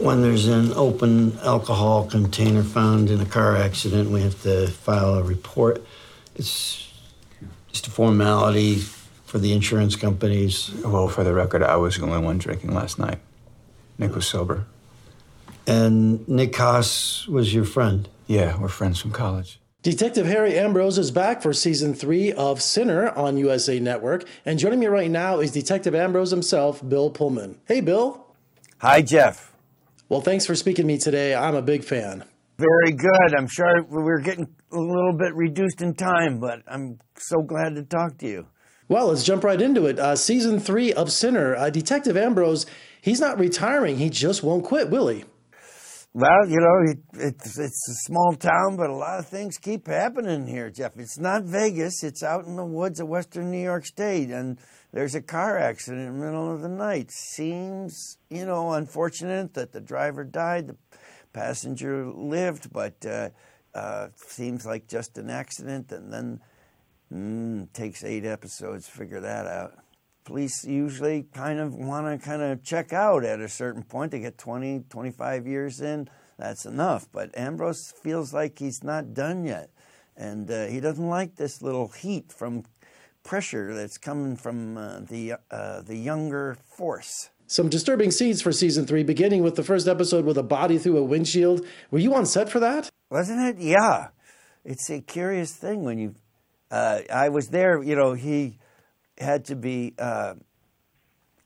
when there's an open alcohol container found in a car accident, we have to file a report. It's just a formality for the insurance companies. Well, for the record, I was the only one drinking last night. Nick was sober. And Nick Haas was your friend. Yeah, we're friends from college. Detective Harry Ambrose is back for season three of Sinner on USA Network. And joining me right now is Detective Ambrose himself, Bill Pullman. Hey, Bill. Hi, Jeff. Well, thanks for speaking to me today. I'm a big fan. Very good. I'm sorry we're getting a little bit reduced in time, but I'm so glad to talk to you. Well, let's jump right into it. Uh, season three of Sinner. Uh, Detective Ambrose, he's not retiring. He just won't quit, will he? Well, you know, it's it's a small town, but a lot of things keep happening here, Jeff. It's not Vegas. It's out in the woods of western New York State, and there's a car accident in the middle of the night. Seems, you know, unfortunate that the driver died, the passenger lived, but uh, uh, seems like just an accident, and then mm, takes eight episodes to figure that out police usually kind of want to kind of check out at a certain point. They get 20, 25 years in, that's enough. But Ambrose feels like he's not done yet. And uh, he doesn't like this little heat from pressure that's coming from uh, the, uh, the younger force. Some disturbing scenes for season three, beginning with the first episode with a body through a windshield. Were you on set for that? Wasn't it? Yeah. It's a curious thing when you. Uh, I was there, you know, he had to be uh,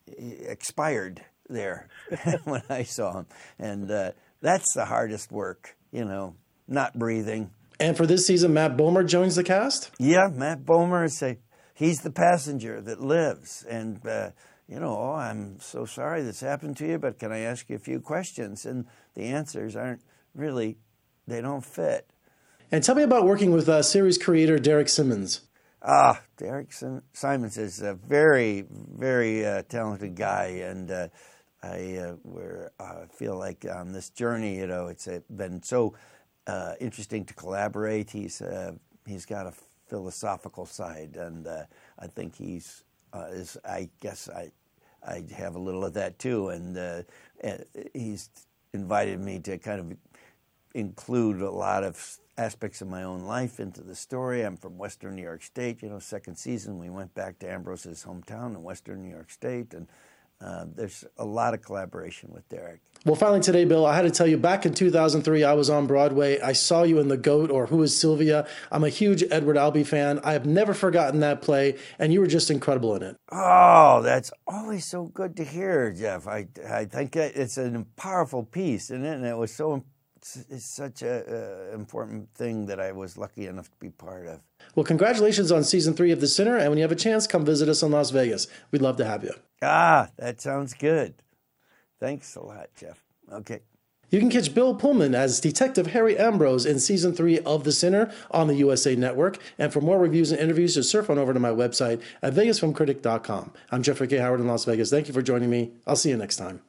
expired there when I saw him, and uh, that's the hardest work, you know, not breathing. And for this season, Matt Bomer joins the cast. Yeah, Matt Bomer is a he's the passenger that lives, and uh, you know, oh, I'm so sorry this happened to you, but can I ask you a few questions? And the answers aren't really, they don't fit. And tell me about working with uh, series creator Derek Simonds. Ah, Derek Simonds is a very, very uh, talented guy, and uh, I uh, uh, feel like on this journey, you know, it's uh, been so uh, interesting to collaborate. He's he's got a philosophical side, and I think he's is. I guess I I have a little of that too, and he's invited me to kind of include a lot of aspects of my own life into the story. I'm from Western New York State. You know, second season we went back to Ambrose's hometown in Western New York State, and uh, there's a lot of collaboration with Derek. Well, finally today, Bill, I had to tell you, back in 2003, I was on Broadway. I saw you in The Goat or Who is Sylvia. I'm a huge Edward Albee fan. I have never forgotten that play, and you were just incredible in it. Oh, that's always so good to hear, Jeff. I, I think it's a powerful piece, and it was so it's, such a important thing that I was lucky enough to be part of. Well, congratulations on season three of The Sinner, and when you have a chance, come visit us in Las Vegas. We'd love to have you. Ah, that sounds good. Thanks a lot, Jeff. Okay. You can catch Bill Pullman as Detective Harry Ambrose in season three of The Sinner on the USA Network. And for more reviews and interviews, just surf on over to my website at vegasfilmcritic.com. I'm Jeffrey K. Howard in Las Vegas. Thank you for joining me. I'll see you next time.